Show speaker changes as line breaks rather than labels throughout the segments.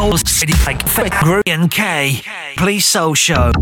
Soul City like and K. Please Soul Show.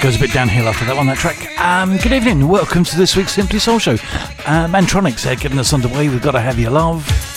Goes a bit downhill after that one, that track. Um, good evening, welcome to this week's Simply Soul Show. Uh, Mantronix there getting us underway. We've got to have your love.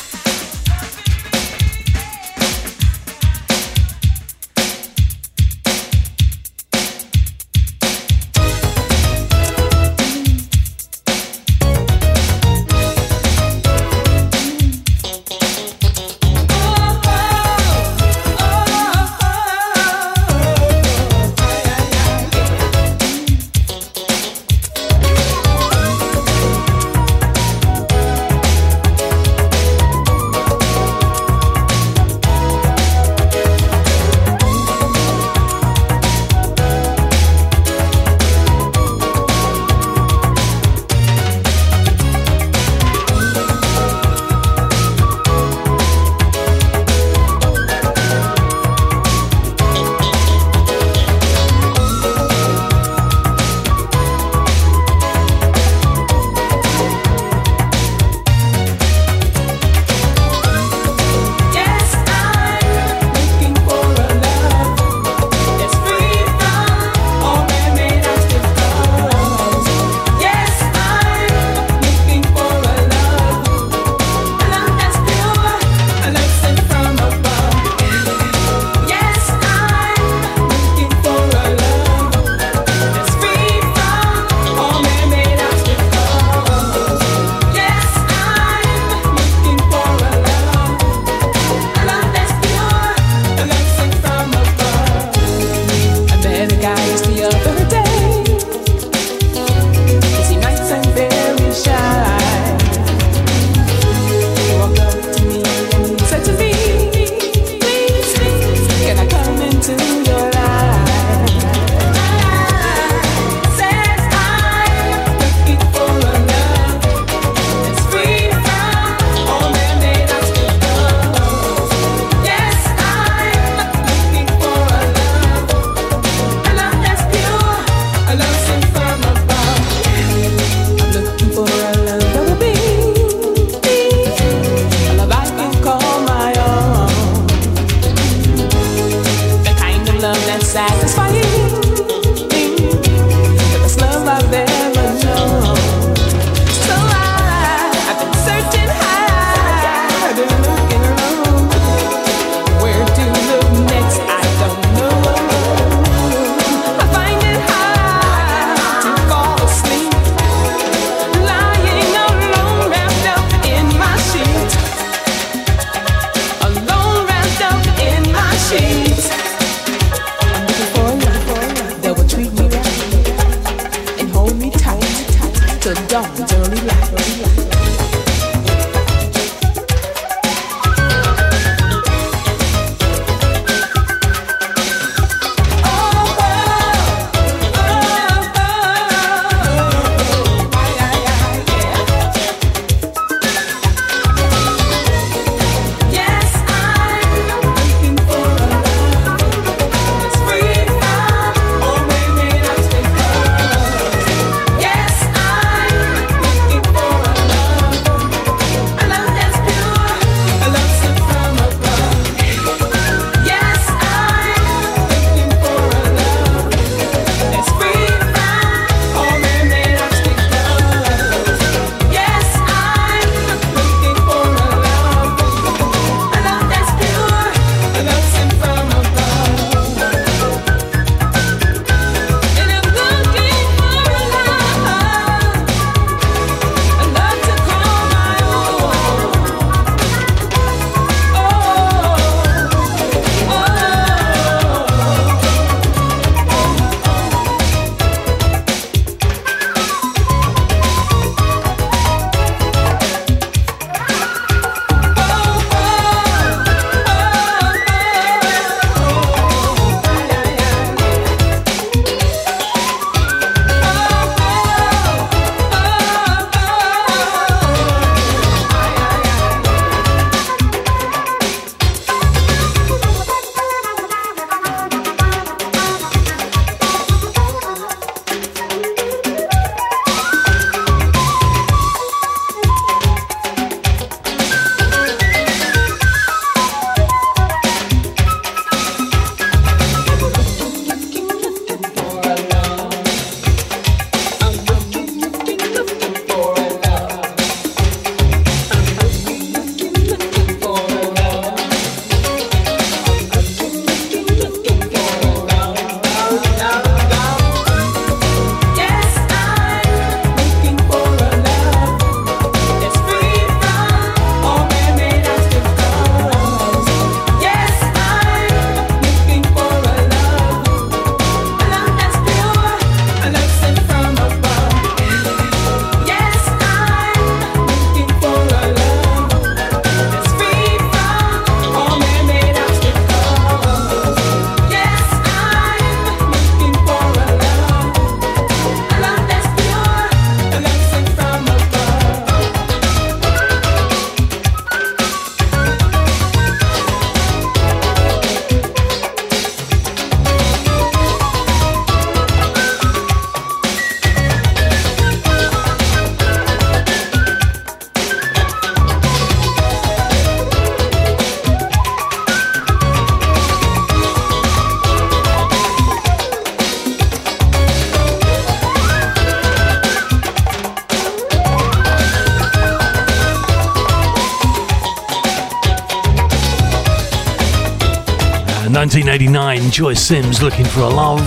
1989, Joyce Sims looking for a love.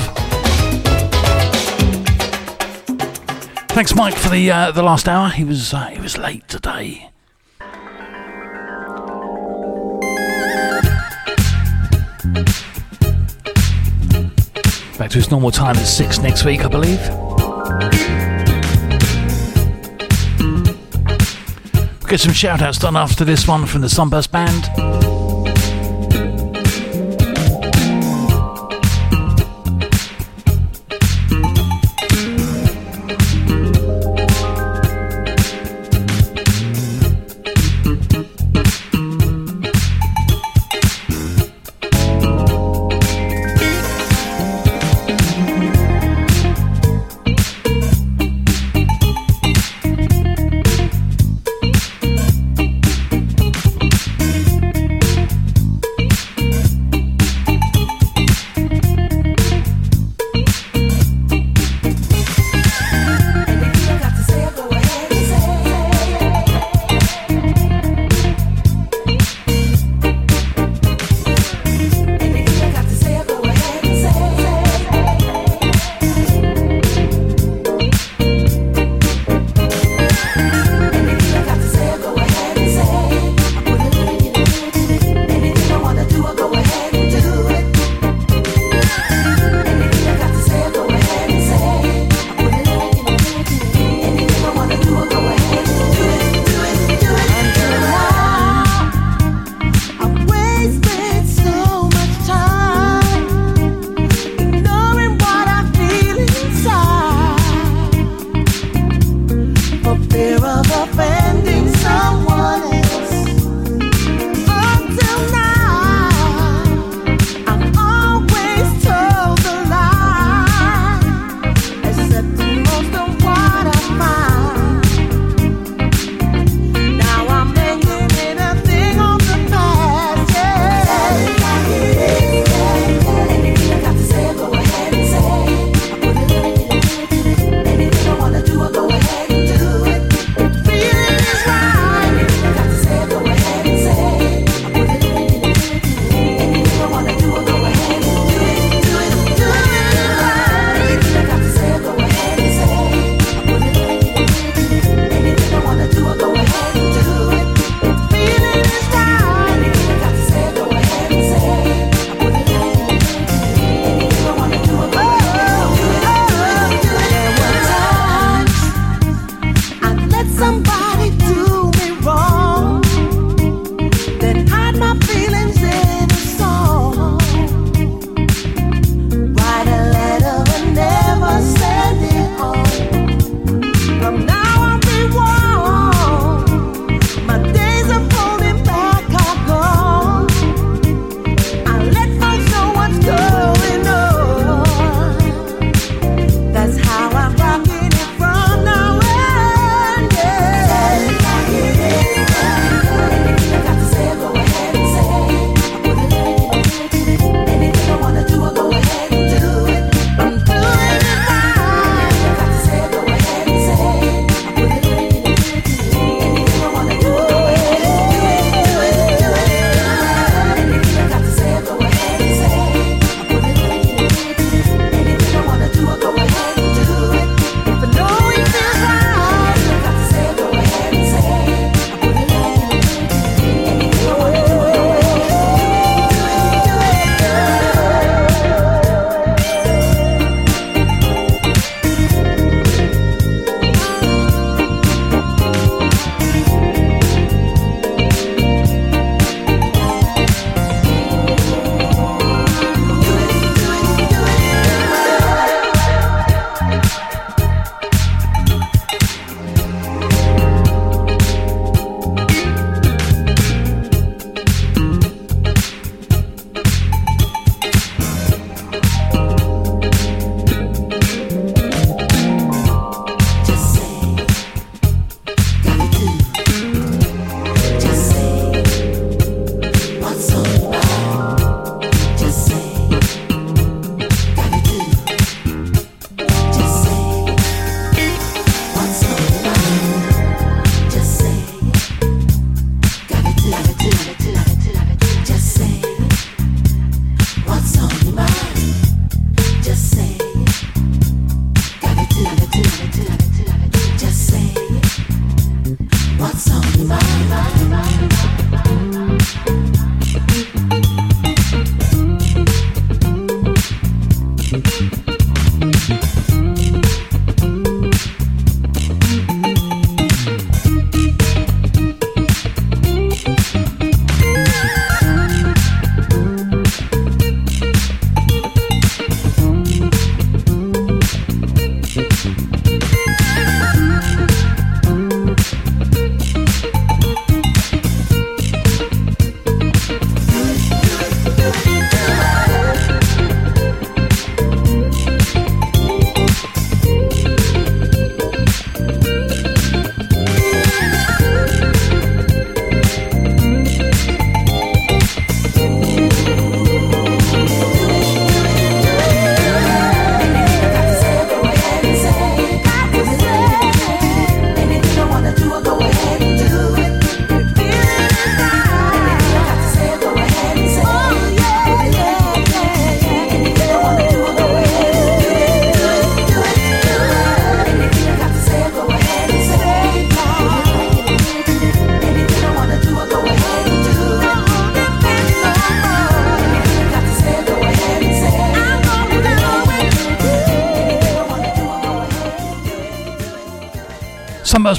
Thanks, Mike, for the uh, the last hour. He was uh, he was late today. Back to his normal time at six next week, I believe. We'll get some shout outs done after this one from the Sunburst Band.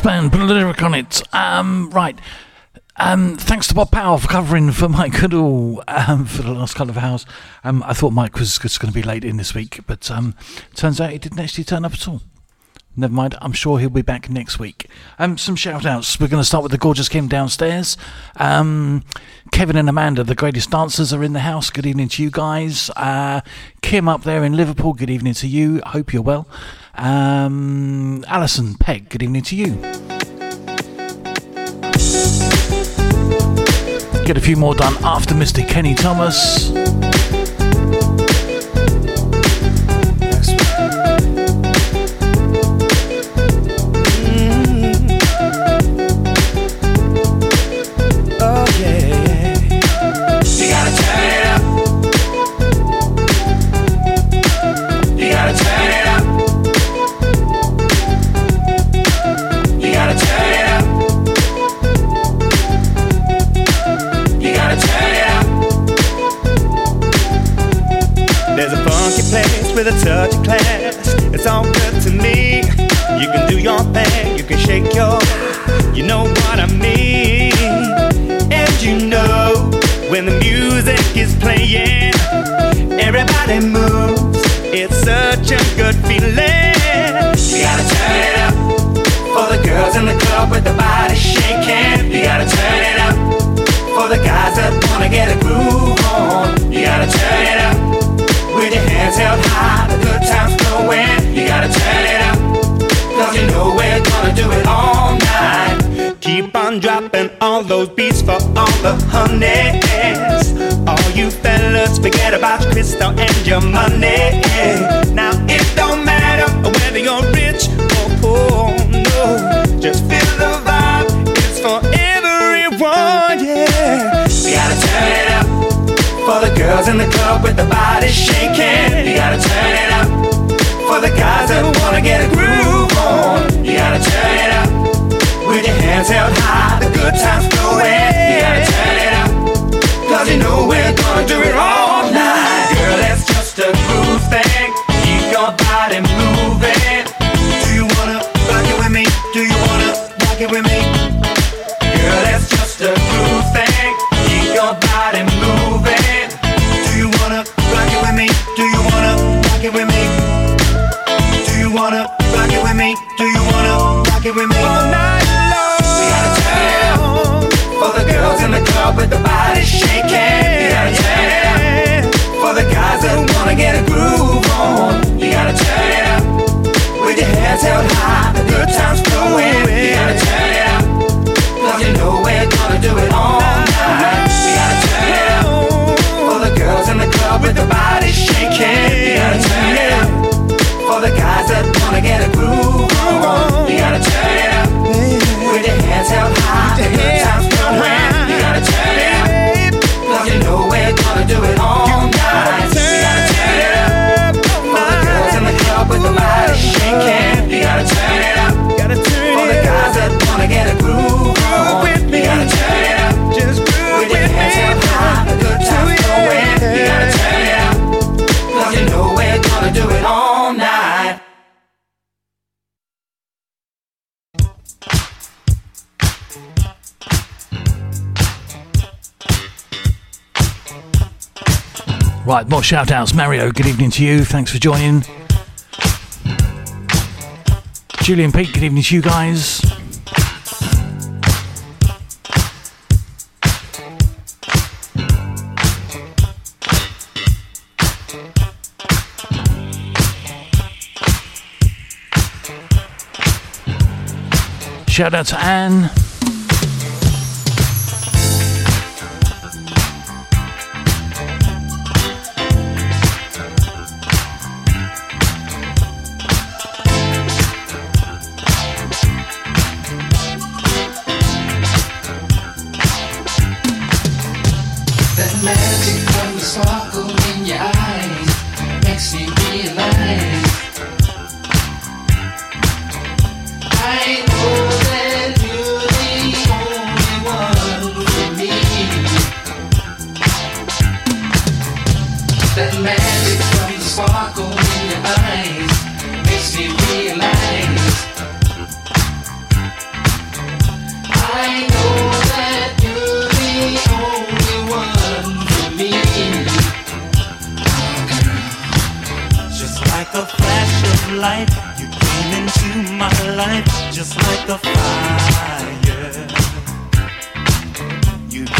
Band, put a lyric on it. Um, right. Um, thanks to Bob Powell for covering for Mike Goodall um, for the last couple of hours. Um, I thought Mike was just going to be late in this week, but um, turns out he didn't actually turn up at all. Never mind, I'm sure he'll be back next week. Um, some shout outs. We're going to start with the gorgeous Kim downstairs. Um, Kevin and Amanda, the greatest dancers, are in the house. Good evening to you guys. Uh, Kim up there in Liverpool, good evening to you. Hope you're well. Um, Alison, Peg, good evening to you. Get a few more done after Mr. Kenny Thomas.
With a touch of class. It's all good to me. You can do your thing, you can shake your, you know what I mean. And you know when the music is playing, everybody moves. It's such a good feeling. You gotta turn it up for the girls in the club with the body shaking. You gotta turn it up for the guys that wanna get a groove those beats for all the honeys. All you fellas, forget about your crystal and your money. Now it don't matter whether you're rich or poor, no. Just feel the vibe, it's for everyone, yeah. You gotta turn it up for the girls in the club with the body shaking. You gotta turn it up. For the guys that wanna get a groove on. You gotta turn it up. With your hands held high, good times flowing. You gotta turn it up. Cause you know we're gonna do it all night. Girl, it's just a groove thing. Keep your body moving. Do you wanna rock it with me? Do you wanna rock it with me? Girl, it's just a groove thing. Keep your body moving. Do you wanna rock it with me? Do you wanna rock it with me? Do you wanna fuck with me? Do you wanna rock it with me? With the body shaking. You gotta turn it up for the guys that wanna get a groove on. You gotta turn it up with your hands held high, the good times flowing. You gotta turn it up, cause you know we're gonna do it all night. We gotta turn it up for the girls in the club with the body shaking. You gotta turn it up for the guys that wanna get a groove on. You gotta turn it up with your hands held high,
shout outs. Mario, good evening to you. Thanks for joining. Julian Pete, good evening to you guys. Shout out to Anne.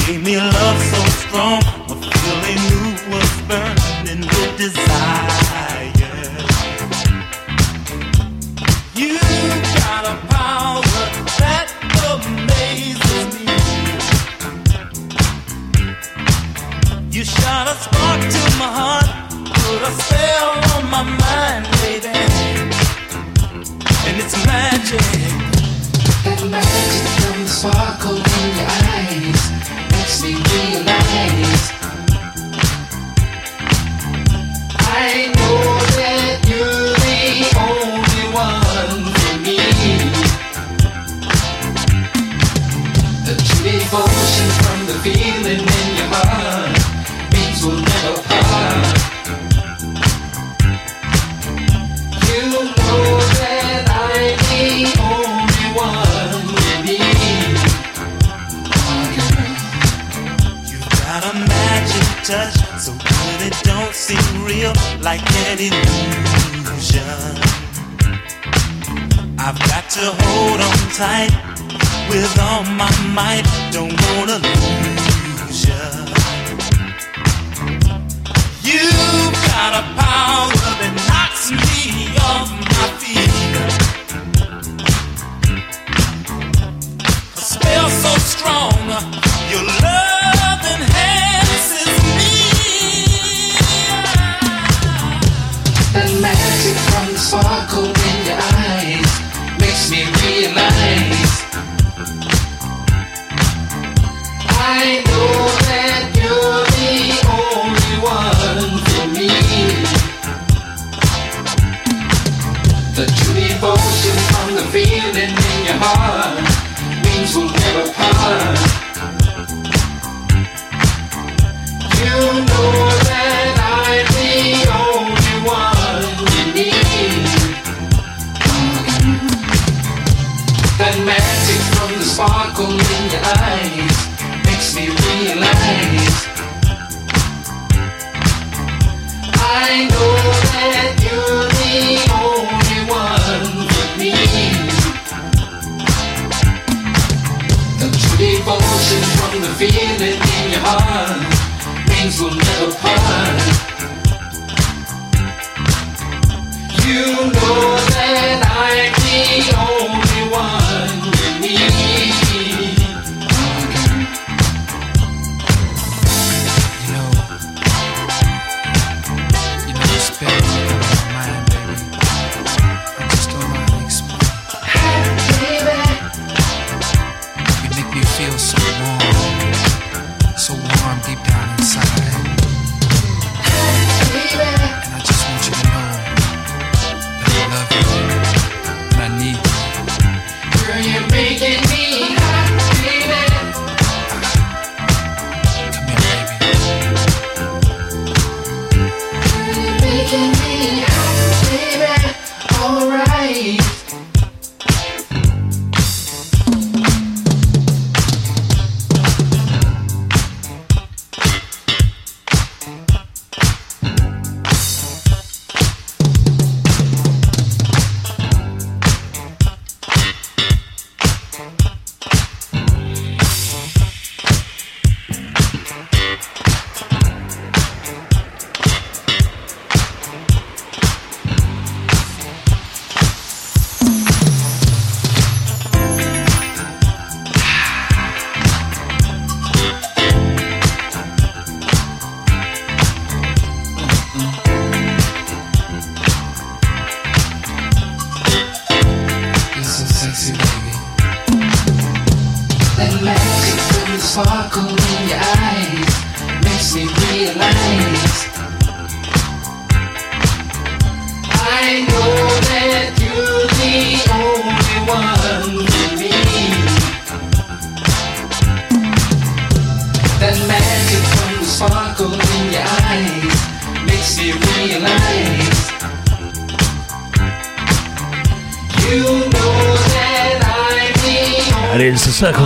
Gave me love so strong, a fully knew was burning with desire.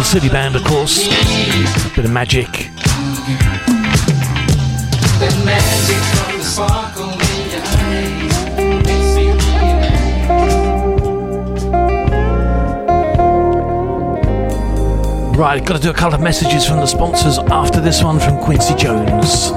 City Band, of course. Bit of magic. Right, got to do a couple of messages from the sponsors after this one from Quincy Jones.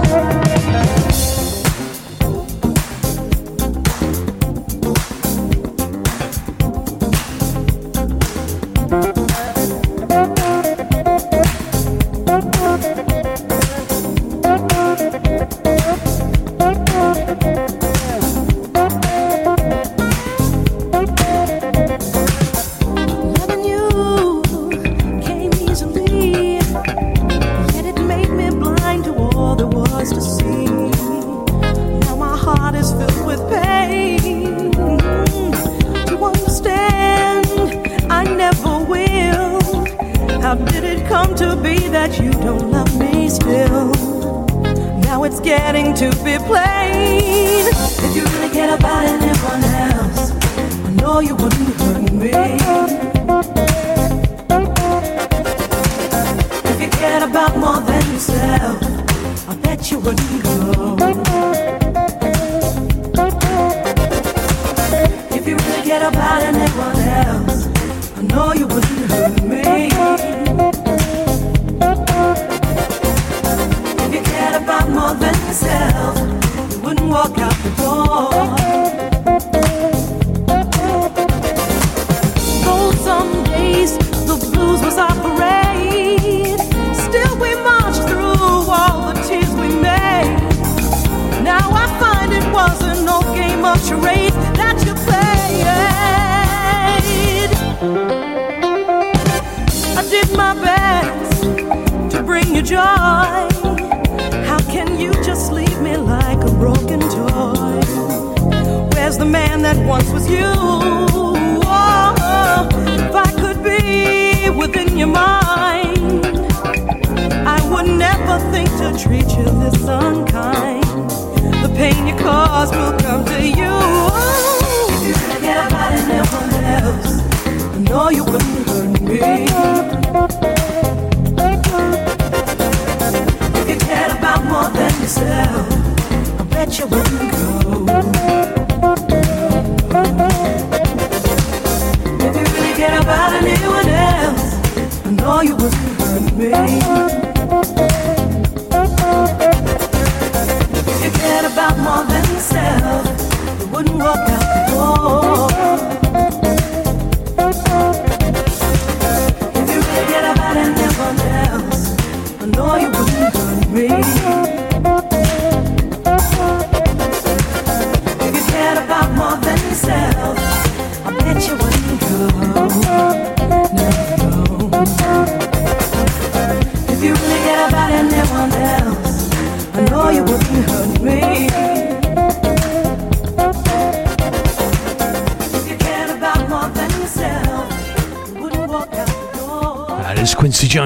Wouldn't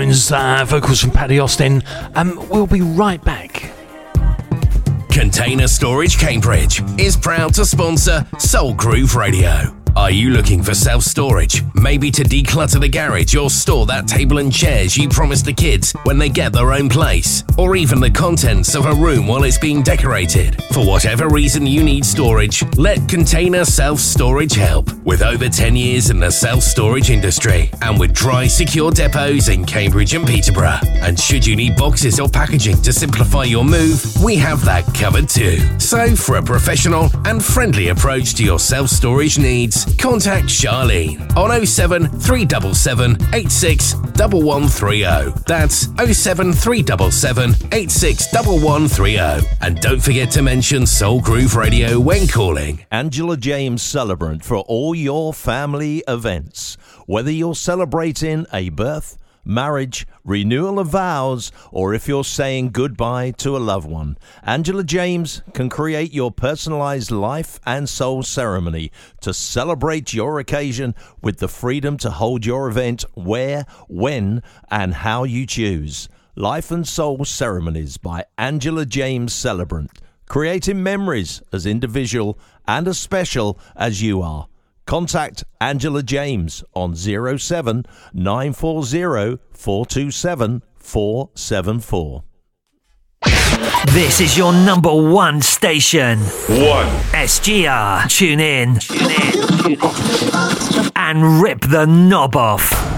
Jones, uh, vocals from Patti Austin. Um, we'll be right back.
Container Storage Cambridge is proud to sponsor Soul Groove Radio. Are you looking for self storage? Maybe to declutter the garage or store that table and chairs you promised the kids when they get their own place? Or even the contents of a room while it's being decorated? For whatever reason you need storage, let Container Self Storage help. With over 10 years in the self storage industry and with dry, secure depots in Cambridge and Peterborough. And should you need boxes or packaging to simplify your move, we have that covered too. So, for a professional and friendly approach to your self storage needs, contact Charlene on 07 377 86 1130. That's 07 377 86 1130. And don't forget to mention Soul Groove Radio when calling.
Angela James Celebrant for all your family events. Whether you're celebrating a birth, marriage, renewal of vows, or if you're saying goodbye to a loved one, Angela James can create your personalized life and soul ceremony to celebrate your occasion with the freedom to hold your event where, when, and how you choose. Life and Soul Ceremonies by Angela James Celebrant creating memories as individual and as special as you are. Contact Angela James on 07 940 427 474.
This is your number one station.
One.
SGR. Tune in. Tune in. And rip the knob off.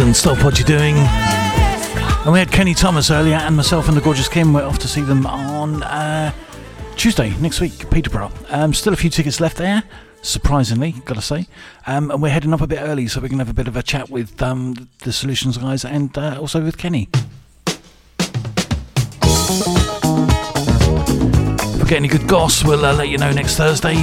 And Stop What You're Doing. And we had Kenny Thomas earlier, and myself and the gorgeous Kim. We're off to see them on uh, Tuesday next week, Peterborough. Um, still a few tickets left there, surprisingly, gotta say. Um, and we're heading up a bit early, so we can have a bit of a chat with um, the Soulutions guys and uh, also with Kenny. If we get any good goss, we'll uh, let you know next Thursday.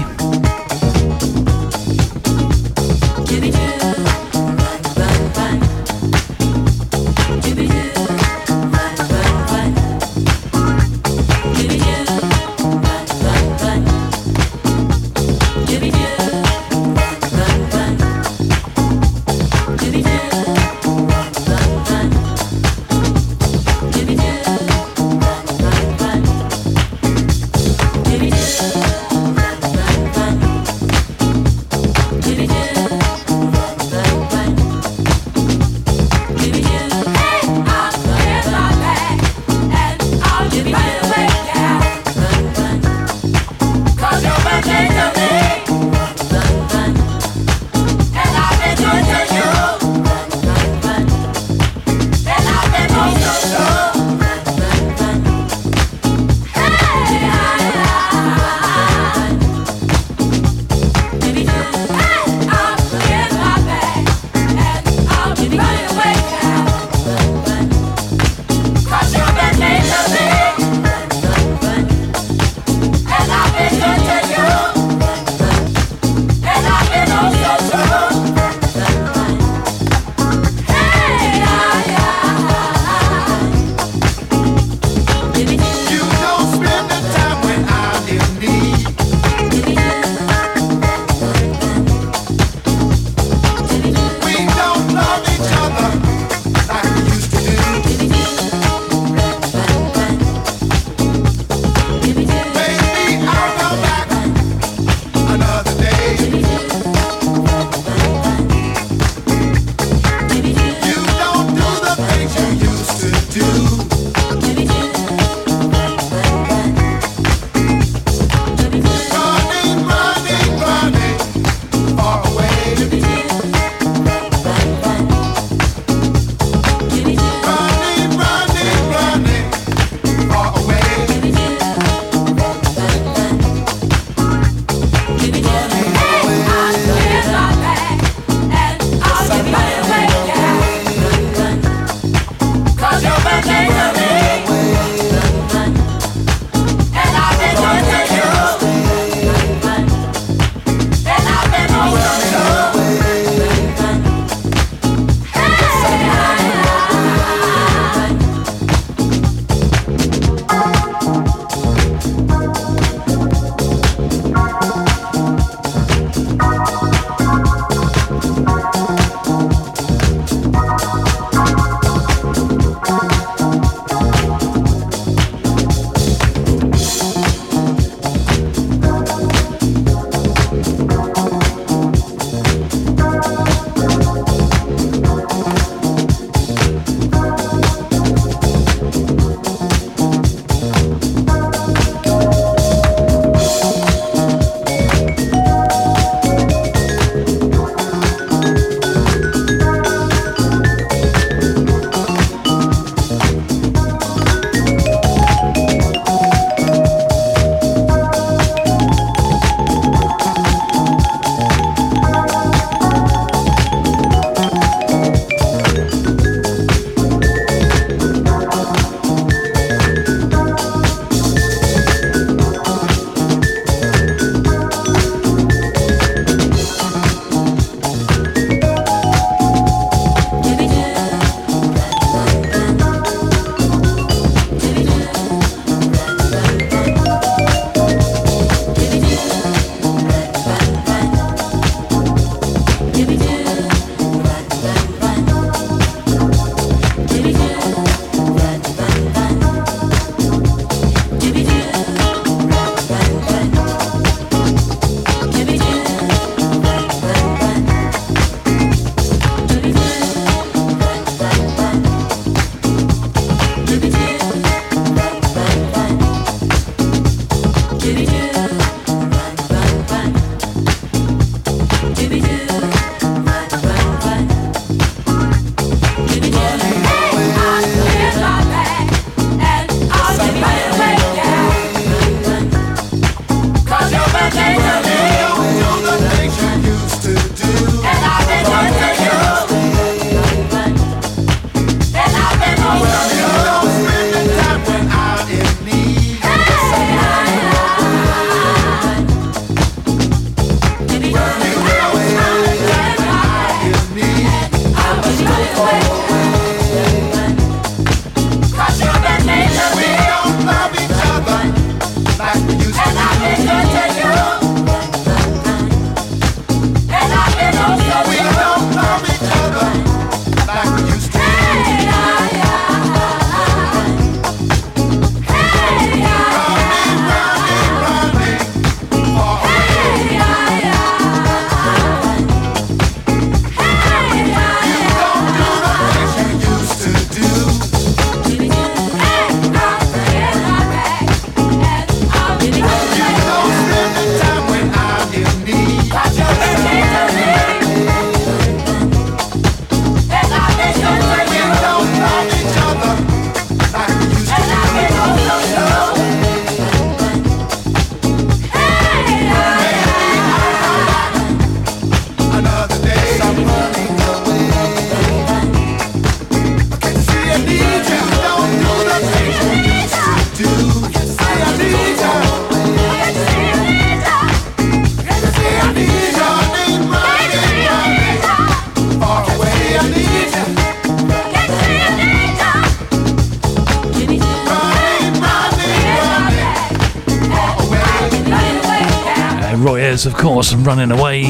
course, running away.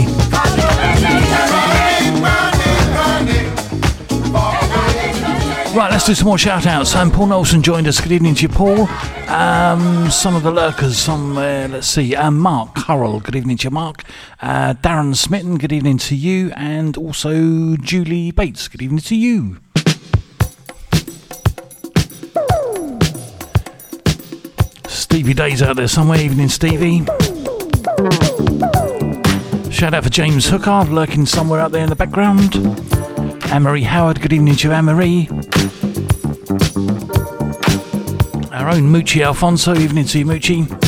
Right, let's do some more shout outs. Um, Paul Nelson, joined us. Good evening to you, Paul. Um, some of the lurkers, some, uh, let's see, um, Mark Harrell. Good evening to you, Mark. Uh, Darren Smitten, good evening to you. And also Julie Bates, good evening to you. Stevie Day's out there somewhere. Evening, Stevie. Shout out for James Hooker, lurking somewhere out there in the background. Amory Howard, good evening to Amory. Our own Moochie Alfonso, evening to you, Moochie.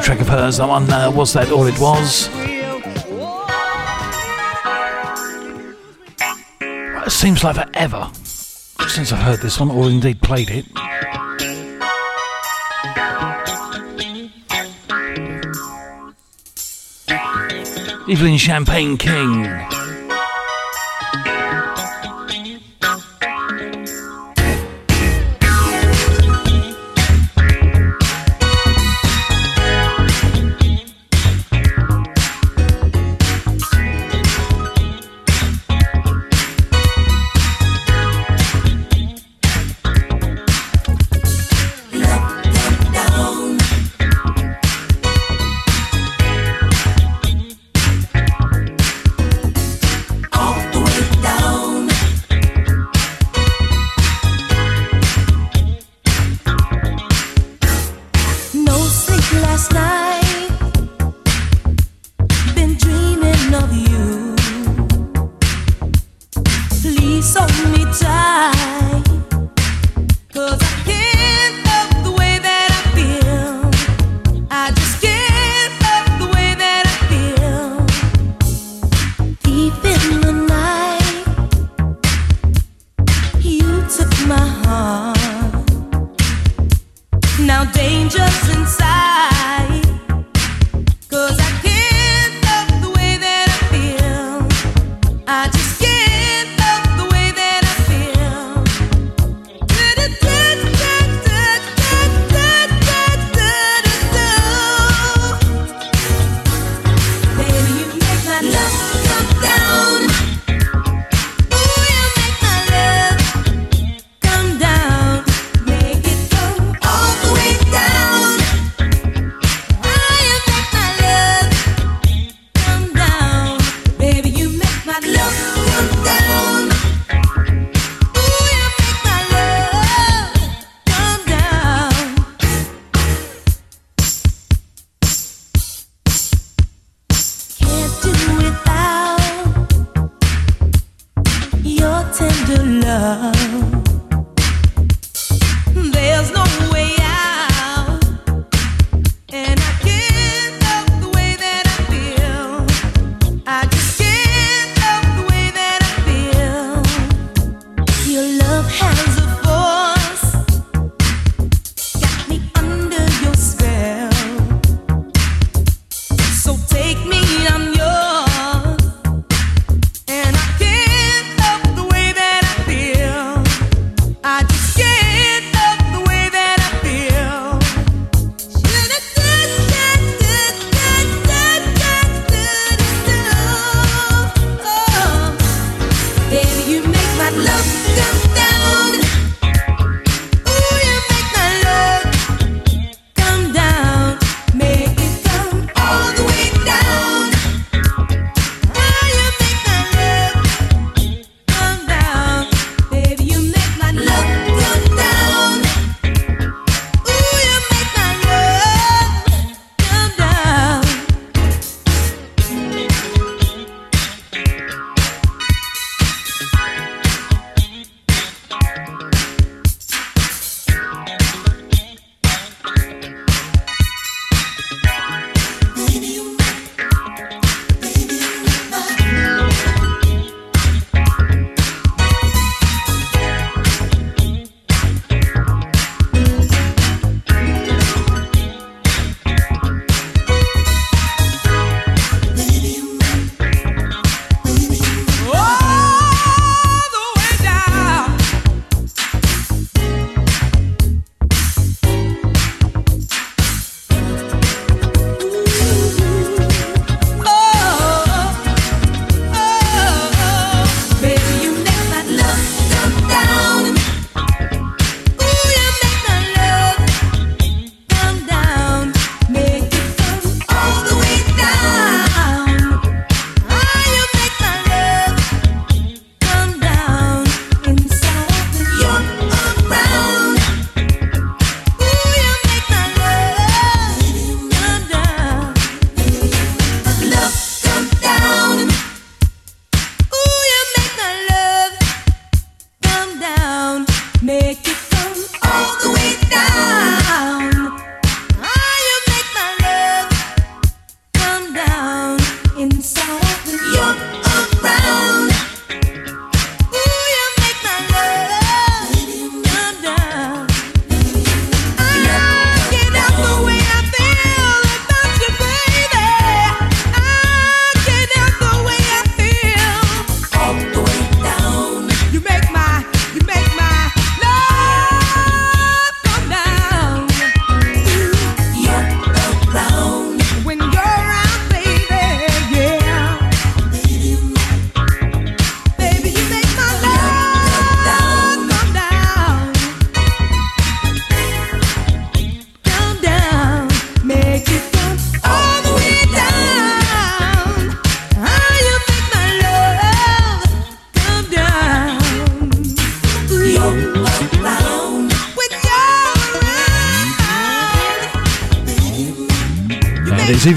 Track of hers, that one, uh, Was That All It Was? Well, it seems like forever since I've heard this one, or indeed played it. Evelyn Champagne King.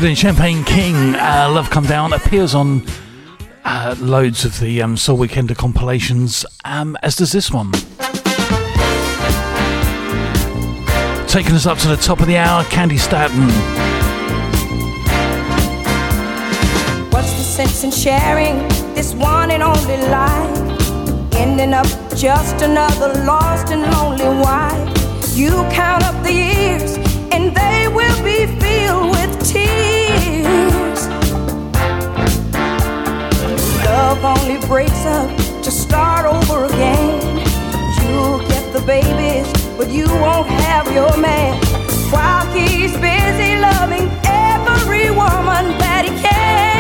Is Champagne King. Uh, Love Come Down appears on uh, loads of the um, Soul Weekender compilations, um, as does this one. Taking us up to the top of the hour, Candi Staton.
What's the sense in sharing this one and only life? Ending up just another lost and lonely wife. You count up the years, and they will be Love only breaks up to start over again. You'll get the babies, but you won't have your man. While he's busy loving every woman that he can.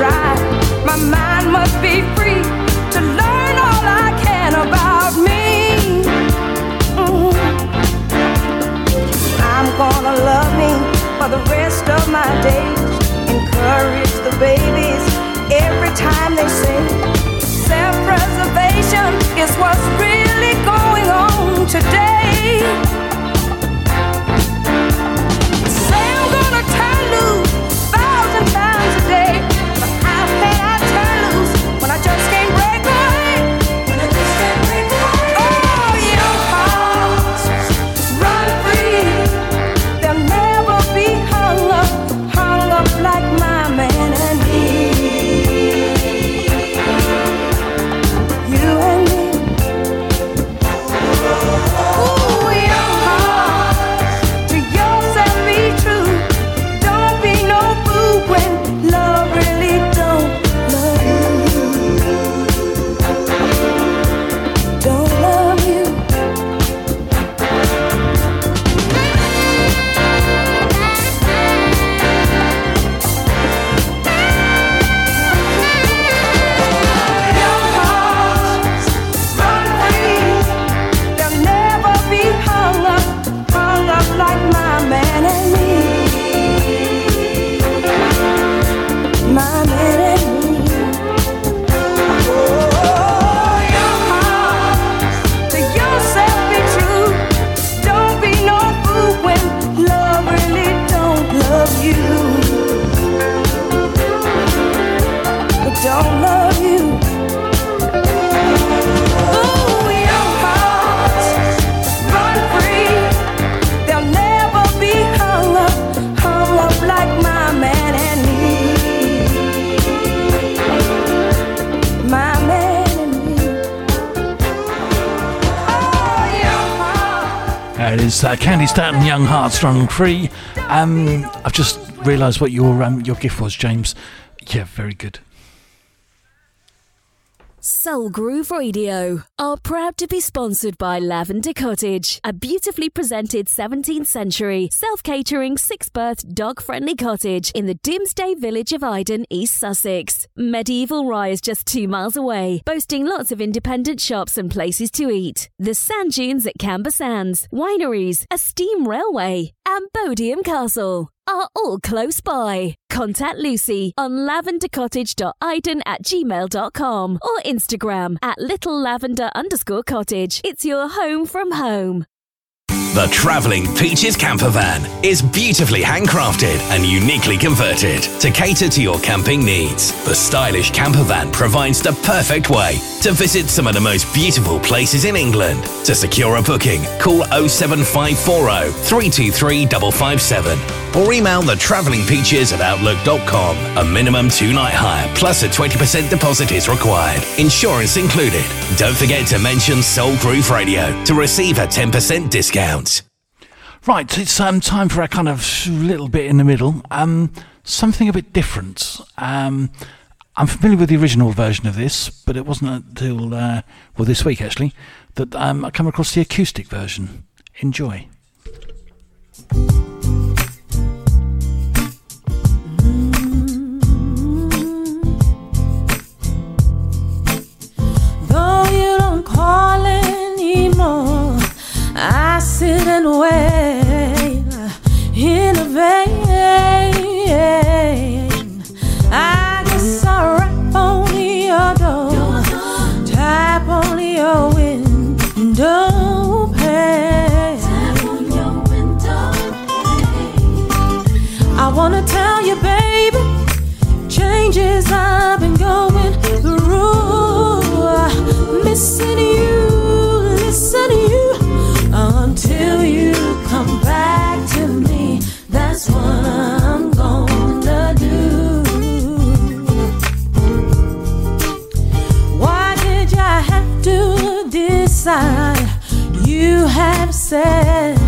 My mind must be free to learn all I can about me. Mhm. I'm gonna love me for the rest of my days. Encourage the babies every time they sing. Self preservation is what's really going on today.
Is uh, Candi Staton, Young Hearts, Run Free. Um, I've just realised what your um, your gift was, James. Yeah, very good.
Soul Groove Radio are proud to be sponsored by Lavender Cottage, a beautifully presented 17th century self catering six berth dog friendly cottage in the Domesday village of Iden, East Sussex. Medieval Rye's just two miles away, boasting lots of independent shops and places to eat. The sand dunes at Camber Sands, wineries, a steam railway, and Bodiam Castle are all close by. Contact Lucy on lavendercottage.iden at gmail.com or Instagram at little lavender underscore cottage. It's your home from home.
The Travelling Peaches camper van is beautifully handcrafted and uniquely converted to cater to your camping needs. The stylish camper van provides the perfect way to visit some of the most beautiful places in England. To secure a booking, call 07540 323 557 or email the Travelling Peaches at outlook.com. A minimum two night hire plus a 20% deposit is required. Insurance included. Don't forget to mention Soul Groove Radio to receive a 10% discount.
Right, it's um, time for a kind of little bit in the middle. Um, something a bit different. Um, I'm familiar with the original version of this, but it wasn't until, uh, well, this week actually, that um, I come across the acoustic version. Enjoy.
Though you don't call anymore, I sit and wait in vain. I guess I'll rap on your door, tap on your window pane. I wanna tell you, baby, changes I've been going through. Missing you, to you until you come back to me. That's what I'm gonna do. Why did you have to decide? You have set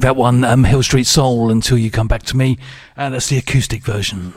that
one, um, Hil St Soul, until you come back to me. And that's the acoustic version.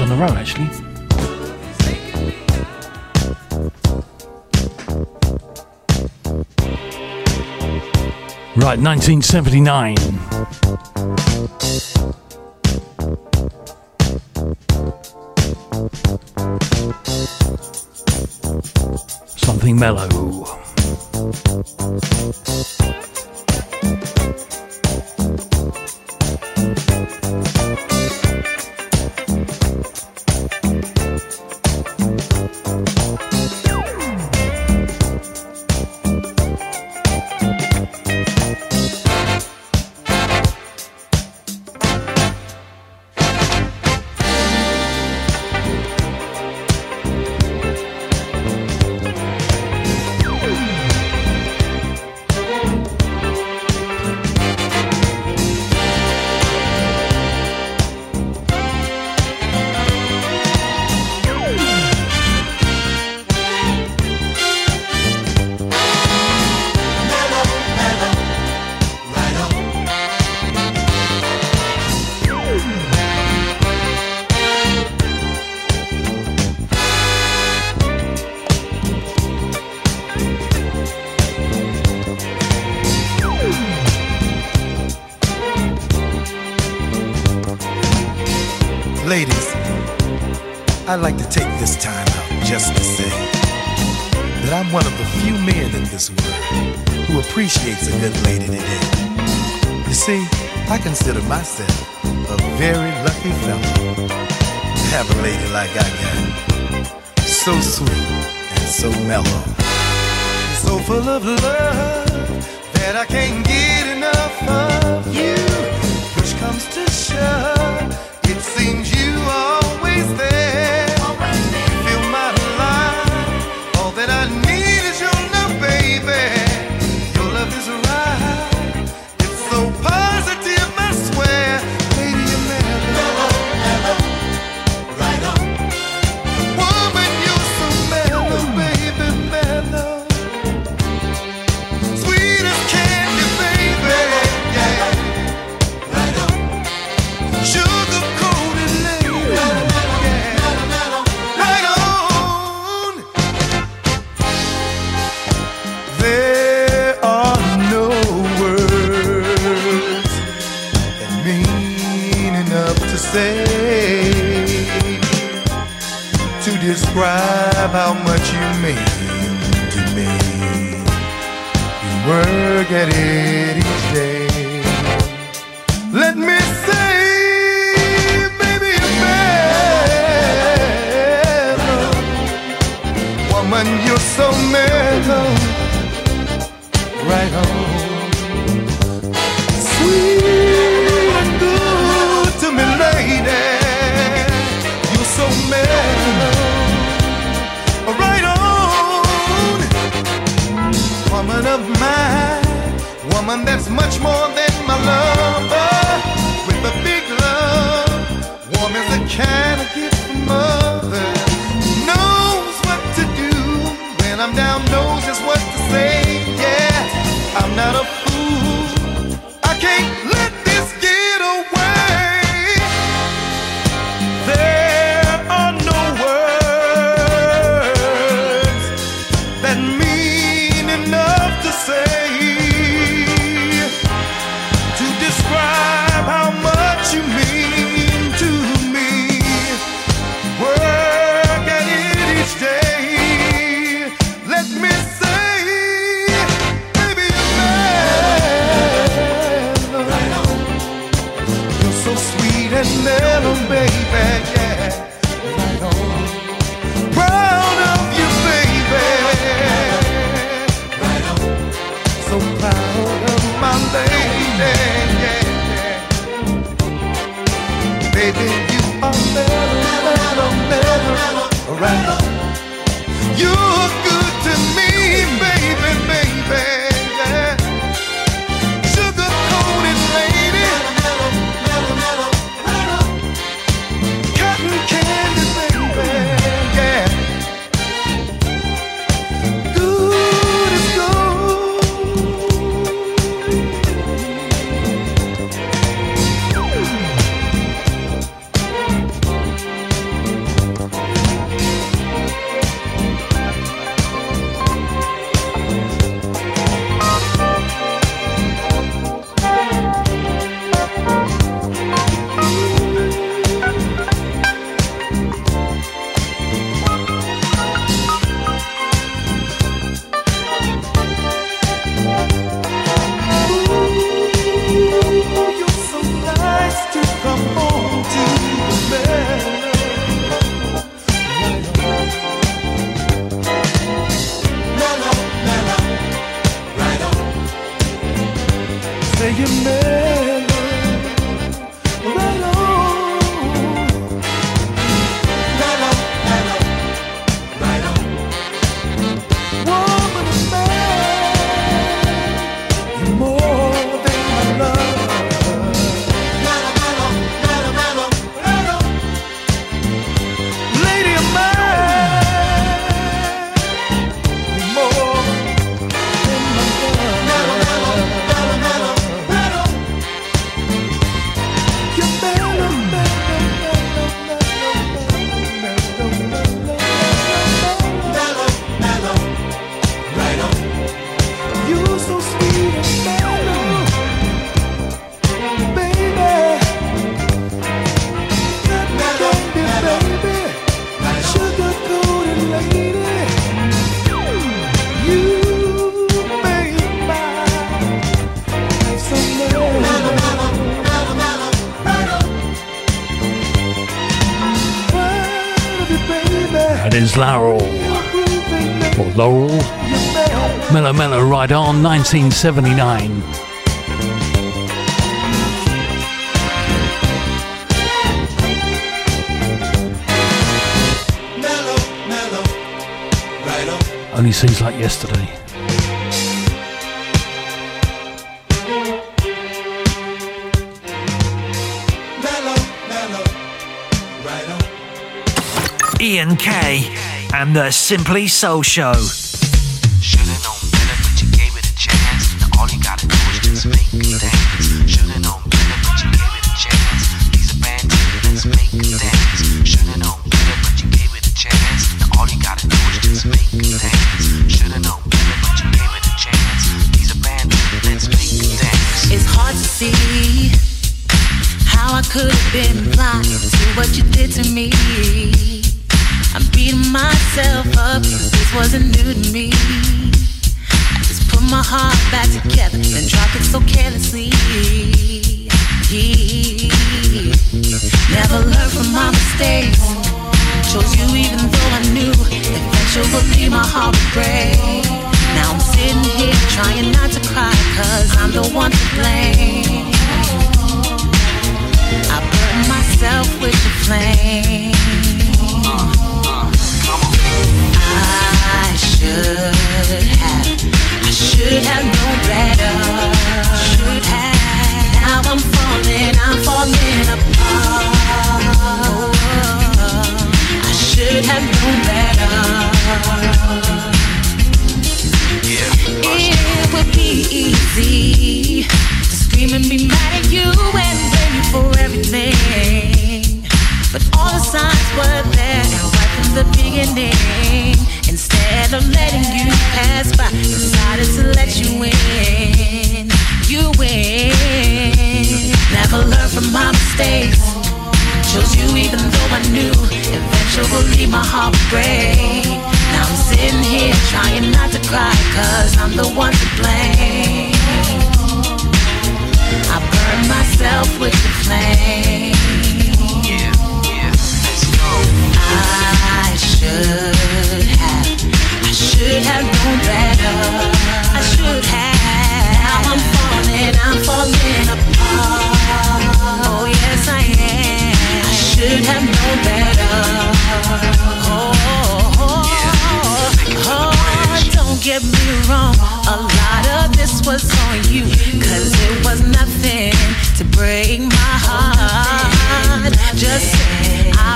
on the row, actually. Right, 1979. Something mellow.
consider myself a very lucky fellow to have a lady like I got. So sweet and so mellow. So full of love that I can't give. 1979. Only seems like yesterday.
Mellow, right
Ian K and the Simply Soul Show.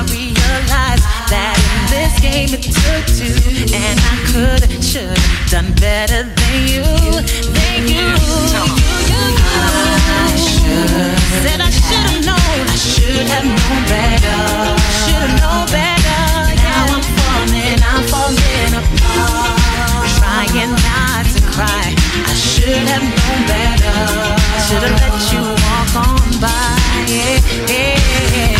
I
realized that in this game it took two, and I could've, should've done better than you, than you. you, you, you. I should've said I should have known, I should have known better, should have known better. Now I'm falling, I'm falling apart, trying not to cry. I should have known better, should have let you walk on by. yeah. yeah.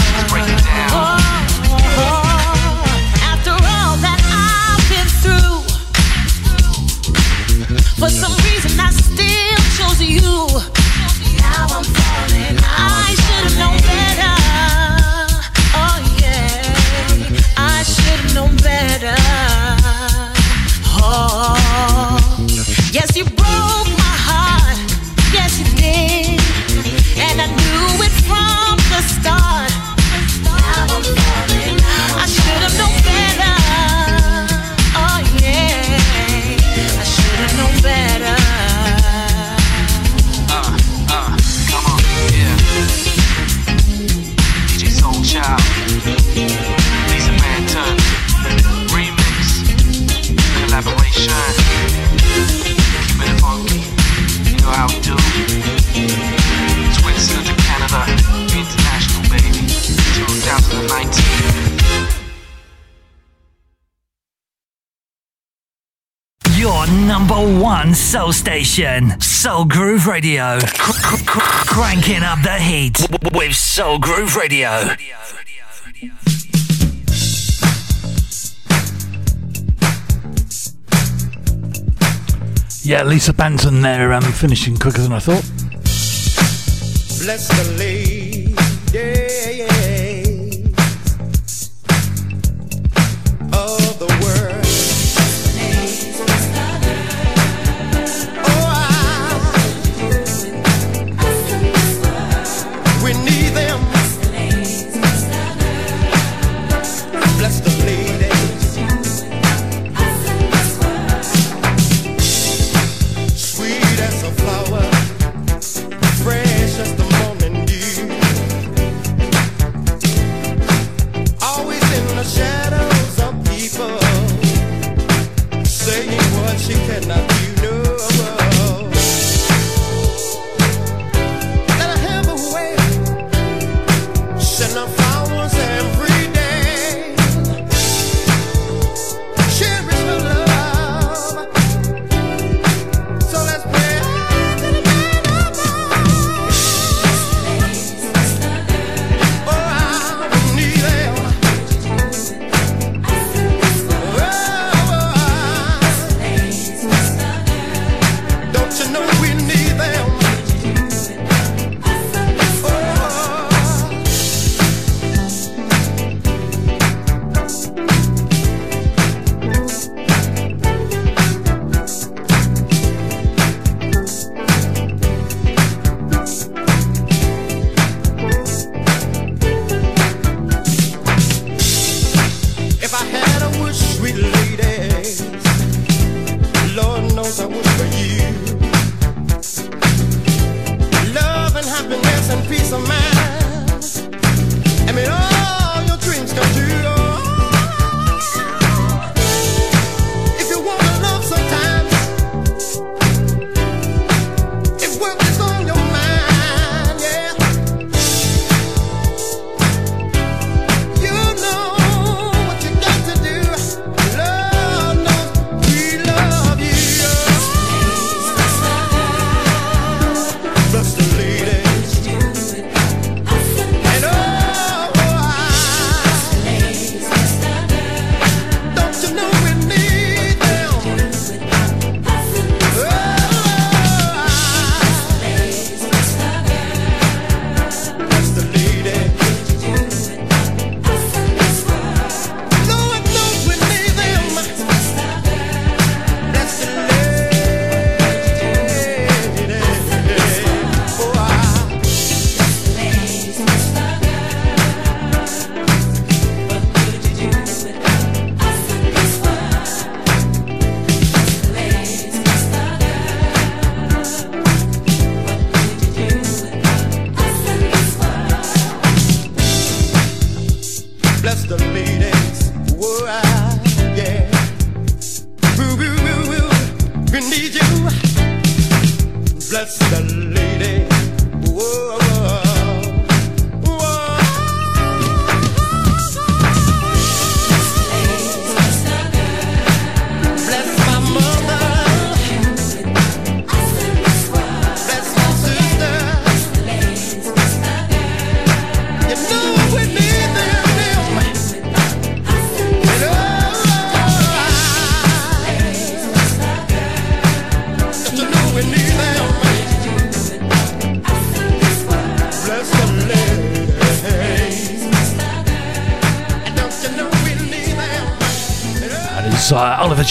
soul
station, Soul Groove Radio. Cranking up the heat with Soul Groove Radio.
Yeah, Lisa Banton there, um, finishing quicker than I thought.
Bless the lady.
Yeah, yeah.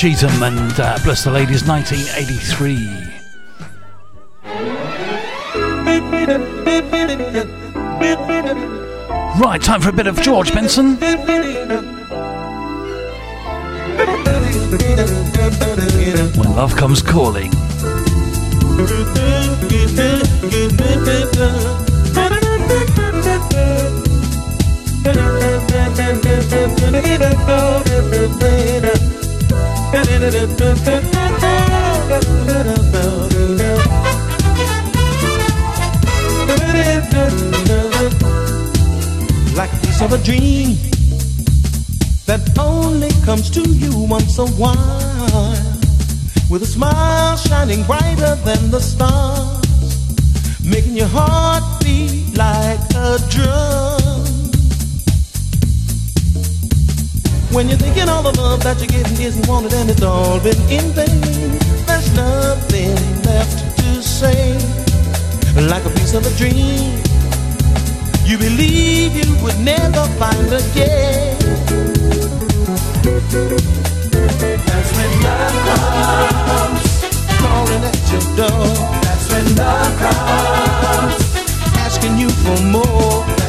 Cheatham and uh, Bless the Ladies 1983. Right, time for a bit of George Benson. When Love Comes Calling.
Like a piece of a dream that only comes to you once a while, with a smile shining brighter than the stars, making your heart beat like a drum. When you're thinking all the love that you're getting isn't wanted and it's all been in vain, there's nothing left to say. Like a piece of a dream, you believe you would never find again. That's when love comes calling at your door. That's when love comes asking you for more.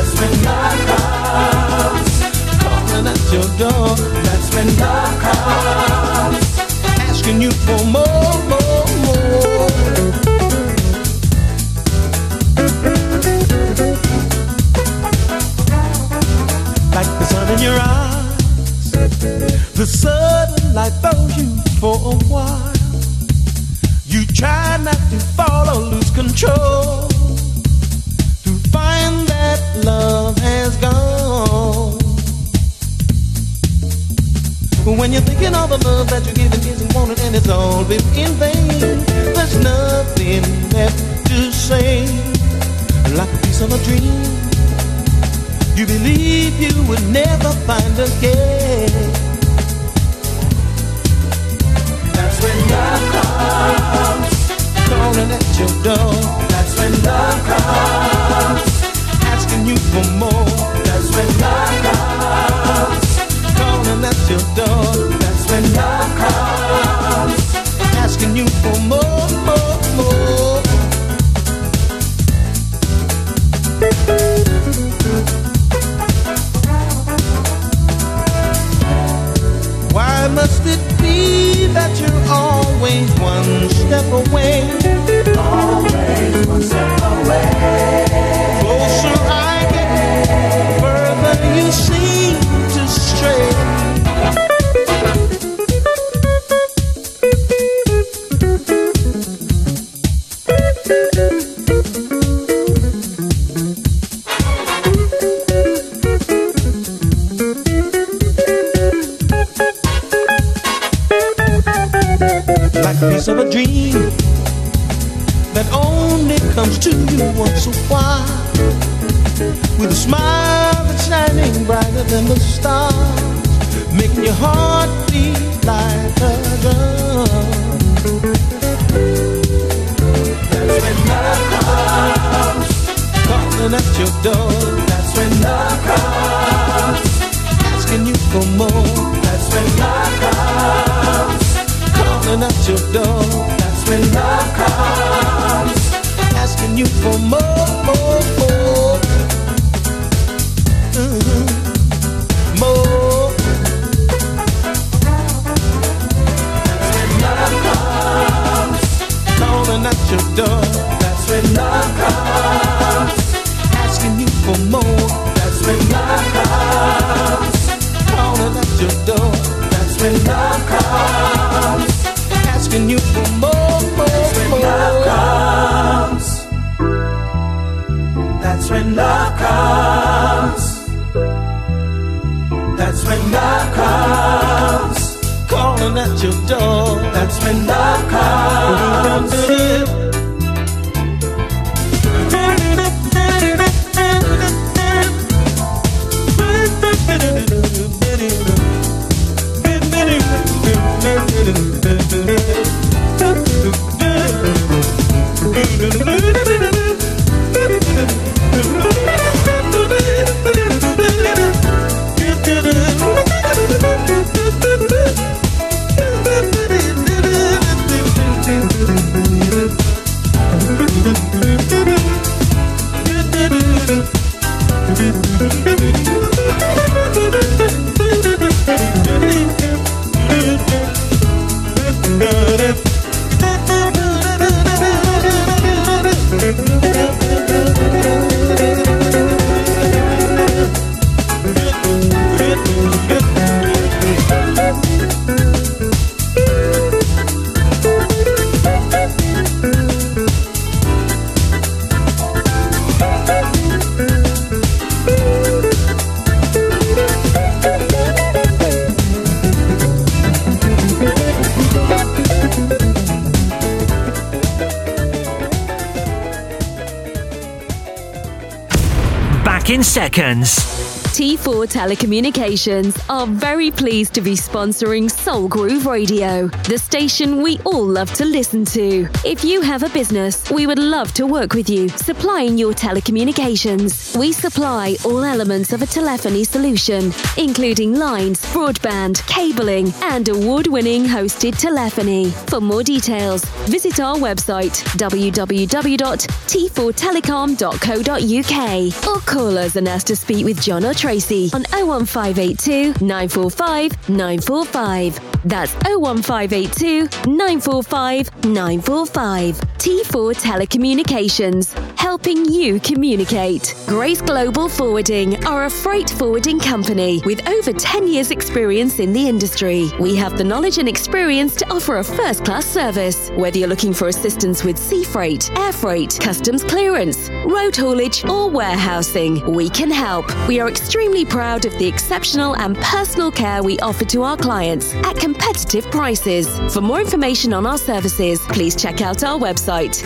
Seconds.
T4 Telecommunications are very pleased to be sponsoring Soul Groove Radio, the station we all love to listen to. If you have a business, we would love to work with you, supplying your telecommunications. We supply all elements of a telephony solution, including lines, broadband, cabling, and award winning hosted telephony. For more details, visit our website www.t4telecom.co.uk or call us and ask to speak with John or Tracy on 01582 945 945. That's 01582 945 945. T4 Telecommunications, helping you communicate. Grace Global Forwarding are a freight forwarding company with over 10 years' experience in the industry. We have the knowledge and experience to offer a first class service. Whether you're looking for assistance with sea freight, air freight, customs clearance, road haulage, or warehousing, we can help. We are extremely proud of the exceptional and personal care we offer to our clients at competitive prices. For more information on our services, please check out our website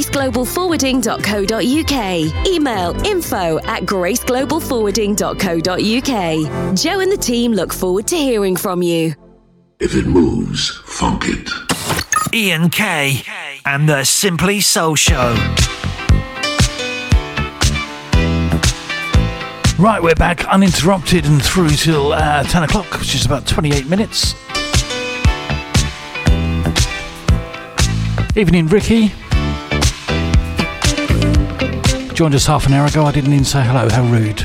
www.graceglobalforwarding.co.uk. Email info at graceglobalforwarding.co.uk. Joe and the team look forward to hearing from you.
If it moves, funk it.
Ian K. and the Simply Soul Show.
Right, we're back uninterrupted and through till uh, 10 o'clock, which is about 28 minutes. Evening, Ricky. Joined us half an hour ago. I didn't even say hello. How rude.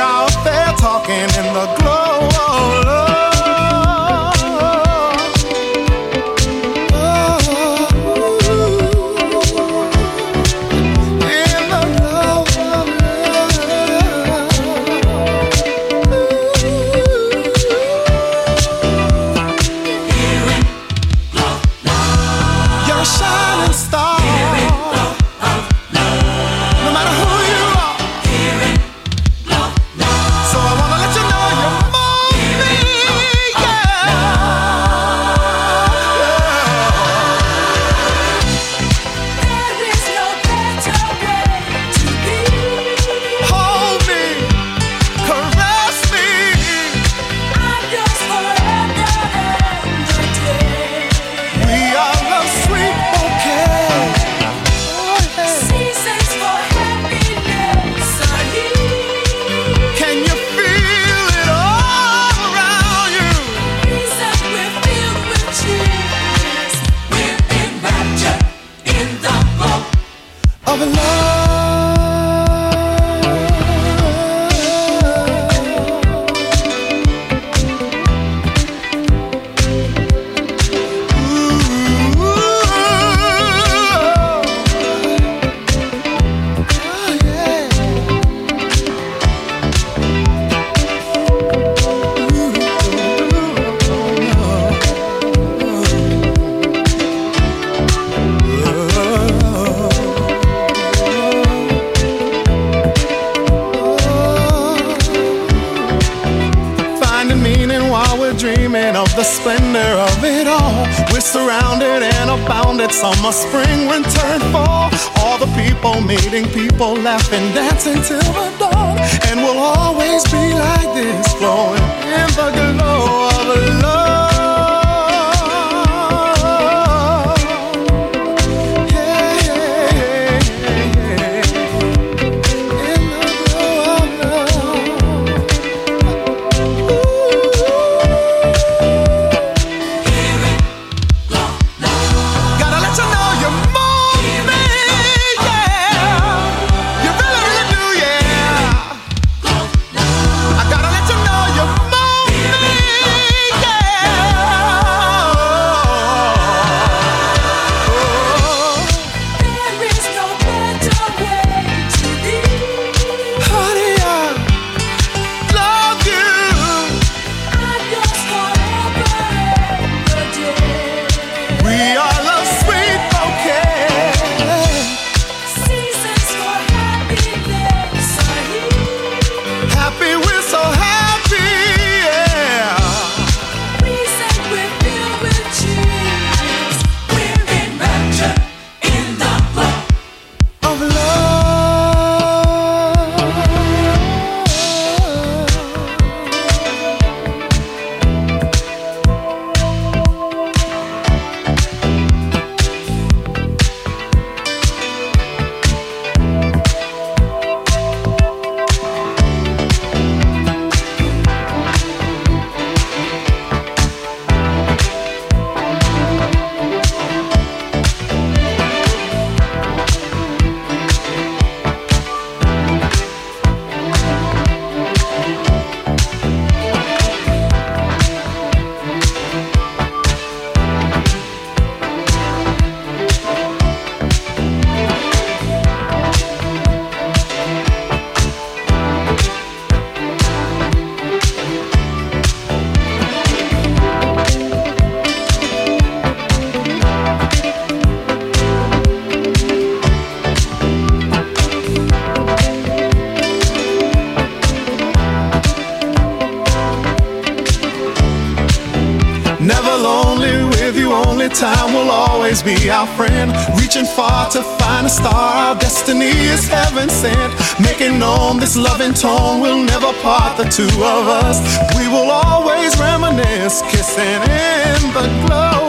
This loving tone will never part the two of us. We will always reminisce, kissing in the glow.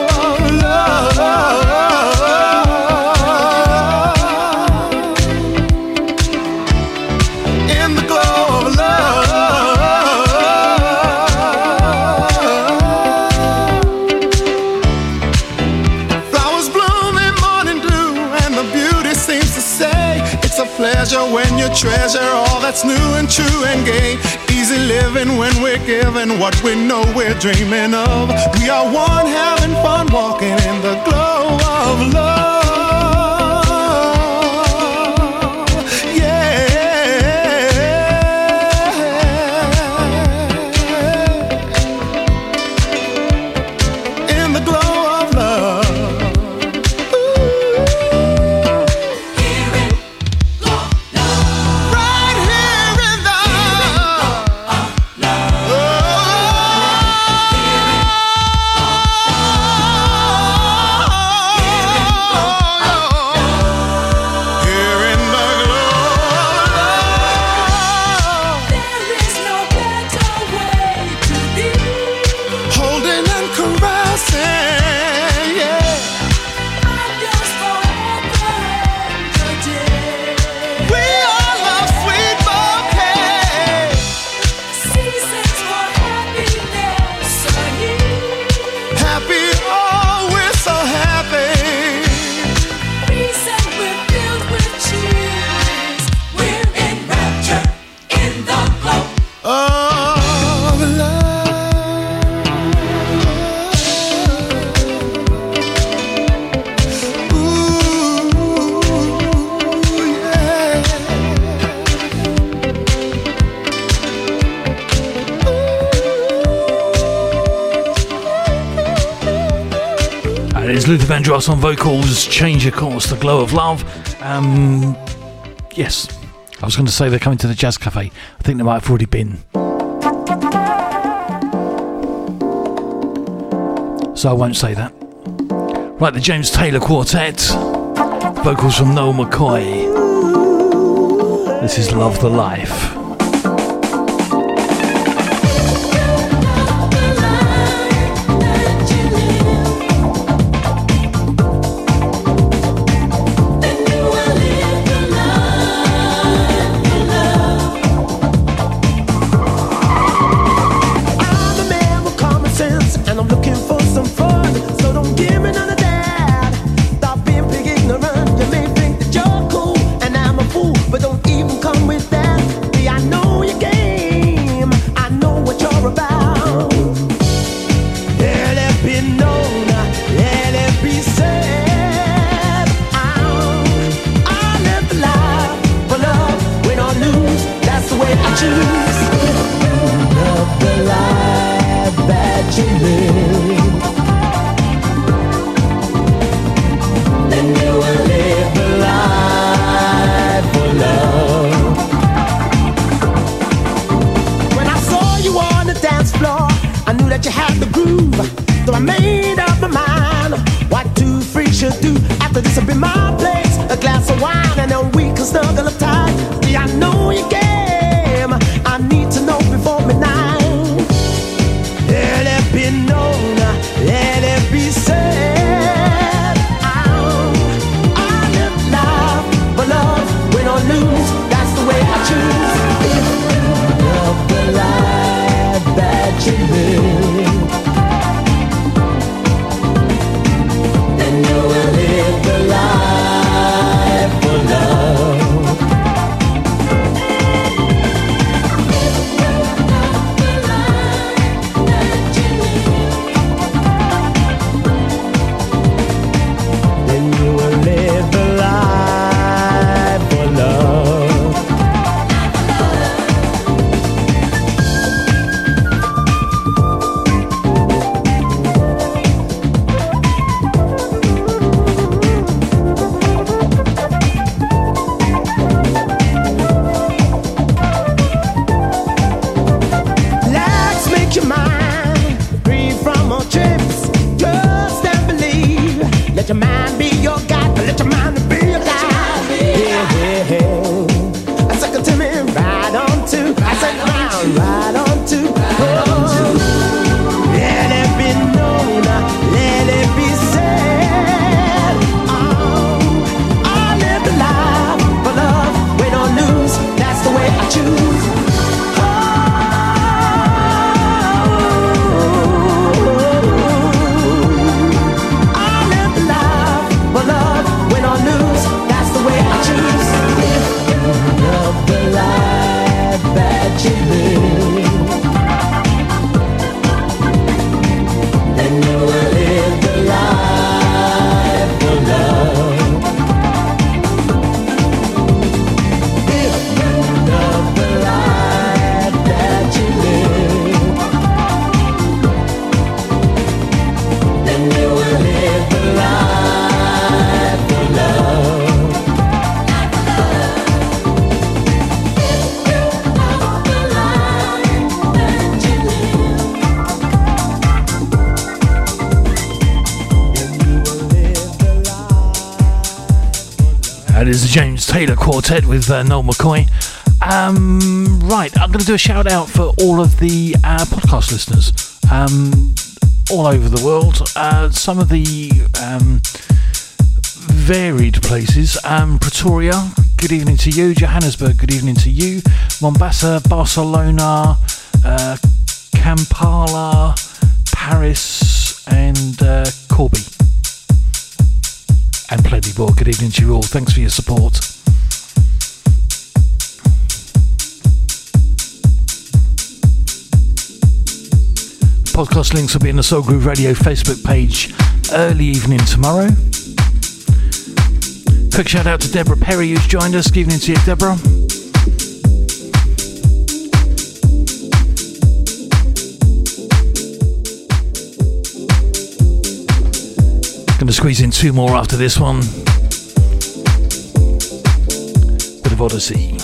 what we know we're dreaming of. We are one having fun walking in the glow of love.
Luther on vocals, Change Your Course, The Glow of Love. Um, yes, I was going to say they're coming to the Jazz Cafe. I think they might have already been. So I won't say that. Right, the James Taylor Quartet. Vocals from Noel McKoy. This is Love the Life. Quartet with uh, Noel McKoy. Um, right, I'm going to do a shout out for all of the uh, podcast listeners um, all over the world. Uh, some of the um, varied places. Um, Pretoria, good evening to you. Johannesburg, good evening to you. Mombasa, Barcelona, uh, Kampala, Paris, and uh, Corby and plenty more. Good evening to you all. Thanks for your support. Podcast links will be in the Soul Groove Radio Facebook page early evening tomorrow. Quick shout out to Deborah Perry who's joined us. Good evening to you, Deborah. Going to
squeeze in two more after this one. Bit of Odyssey.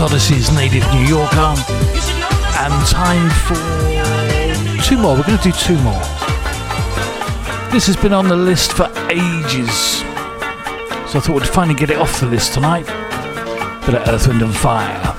On Odyssey's Native New Yorker. And time for two more. We're going to do two more. This has been on the list for ages. So I thought we'd finally get it off the list tonight. Bit of Earth, Wind and Fire.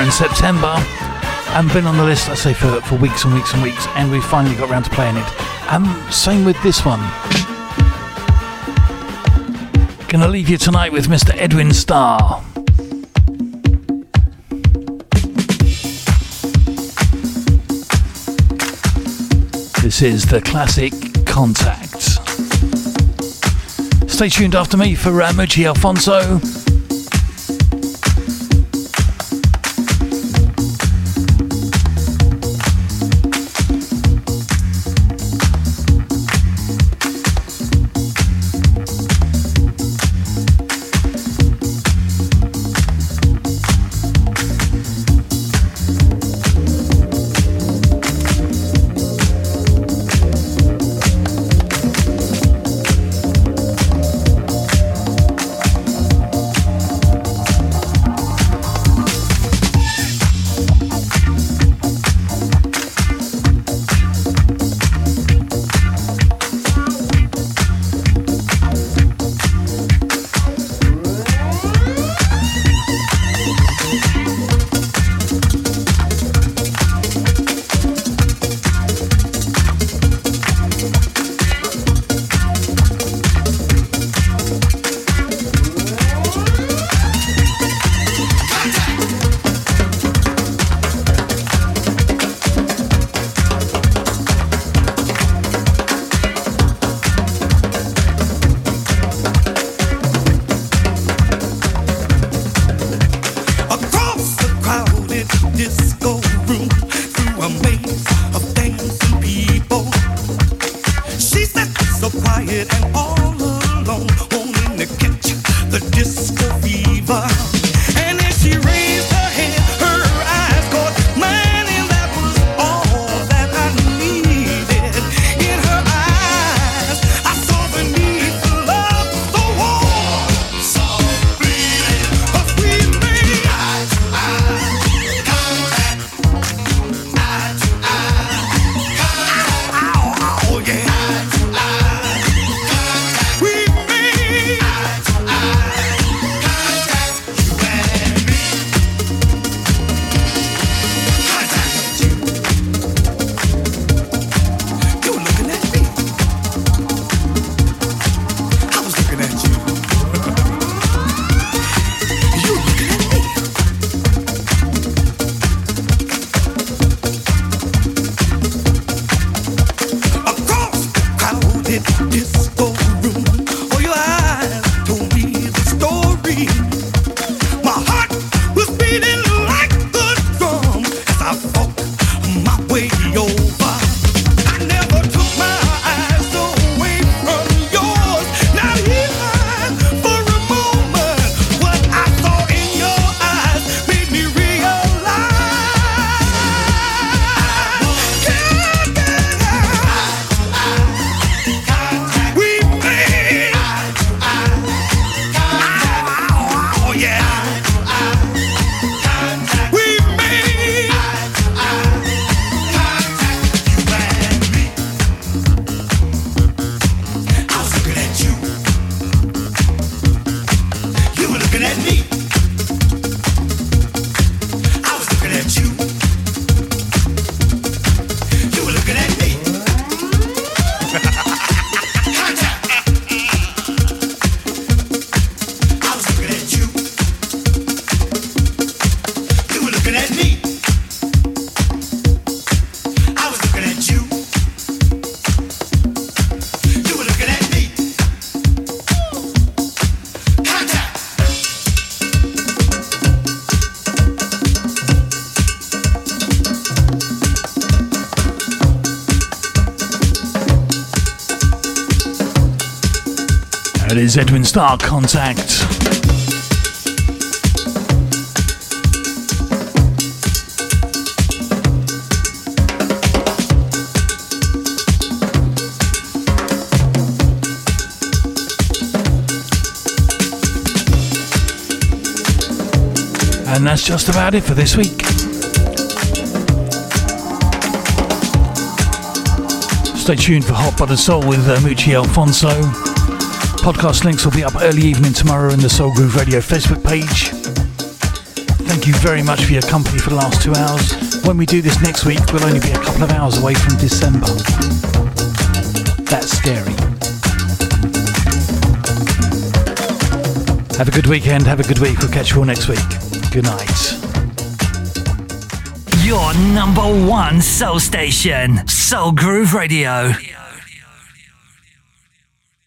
In September. And been on the list, I say, for, for weeks and weeks and weeks, and we finally got around to playing it. Um, same with this one. Gonna leave you tonight with Mr. Edwin Starr. This is the classic Contact. Stay tuned after me for uh, Muchi Alfonso. Starr Contact. And that's just about it for this week. Stay tuned for Hot Butter Soul with uh, Muchi Alfonso. Podcast links will be up early evening tomorrow in the Soul Groove Radio Facebook page.
thank you very much for your company for the last two hours. When we do this next week, we'll only be a couple of hours away from December. That's scary. Have a good weekend. Have a good week. We'll catch you all next week. Good night.
Your number one soul station, Soul Groove Radio.